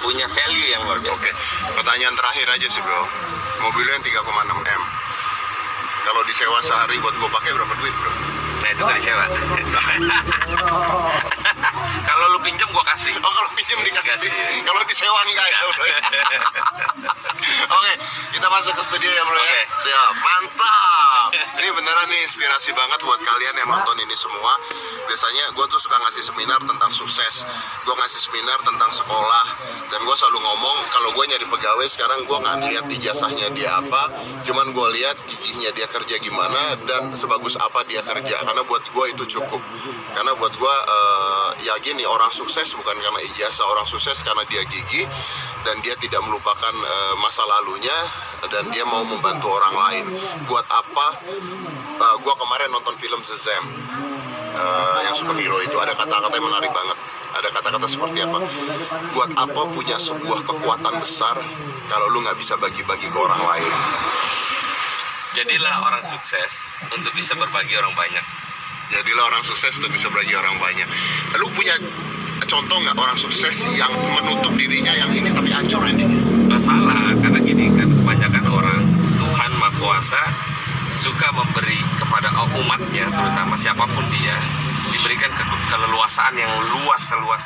punya value yang luar biasa Oke, pertanyaan terakhir aja sih bro. Mobilnya yang 3,6 m. Kalau disewa sehari buat gue pakai berapa duit bro? nah itu nggak disewa kalau lu pinjem gua kasih Oh kalau pinjem dikasih, kalau disewa enggak ya. Oke, kita masuk ke studio ya bro ya. Oke. Siap, mantap. Ini beneran nih inspirasi banget buat kalian yang nonton ini semua. Biasanya gue tuh suka ngasih seminar tentang sukses. Gue ngasih seminar tentang sekolah. Dan gue selalu ngomong kalau gue nyari pegawai sekarang gue nggak lihat ijazahnya dia apa. Cuman gue lihat gigihnya dia kerja gimana dan sebagus apa dia kerja. Karena buat gue itu cukup. Karena buat gue eh, ya gini orang sukses bukan karena ijazah orang sukses karena dia gigih dan dia tidak melupakan eh, masa lalunya dan dia mau membantu orang lain. Buat apa? eh, gua kemarin nonton film Shazam eh, yang superhero itu ada kata-kata yang menarik banget. Ada kata-kata seperti apa? Buat apa punya sebuah kekuatan besar kalau lu nggak bisa bagi-bagi ke orang lain? jadilah orang sukses untuk bisa berbagi orang banyak Jadilah orang sukses untuk bisa berbagi orang banyak. Lu punya contoh nggak orang sukses yang menutup dirinya yang ini? masalah karena gini kan kebanyakan orang Tuhan Maha Kuasa suka memberi kepada umatnya terutama siapa pun dia diberikan ke- keleluasaan yang luas seluas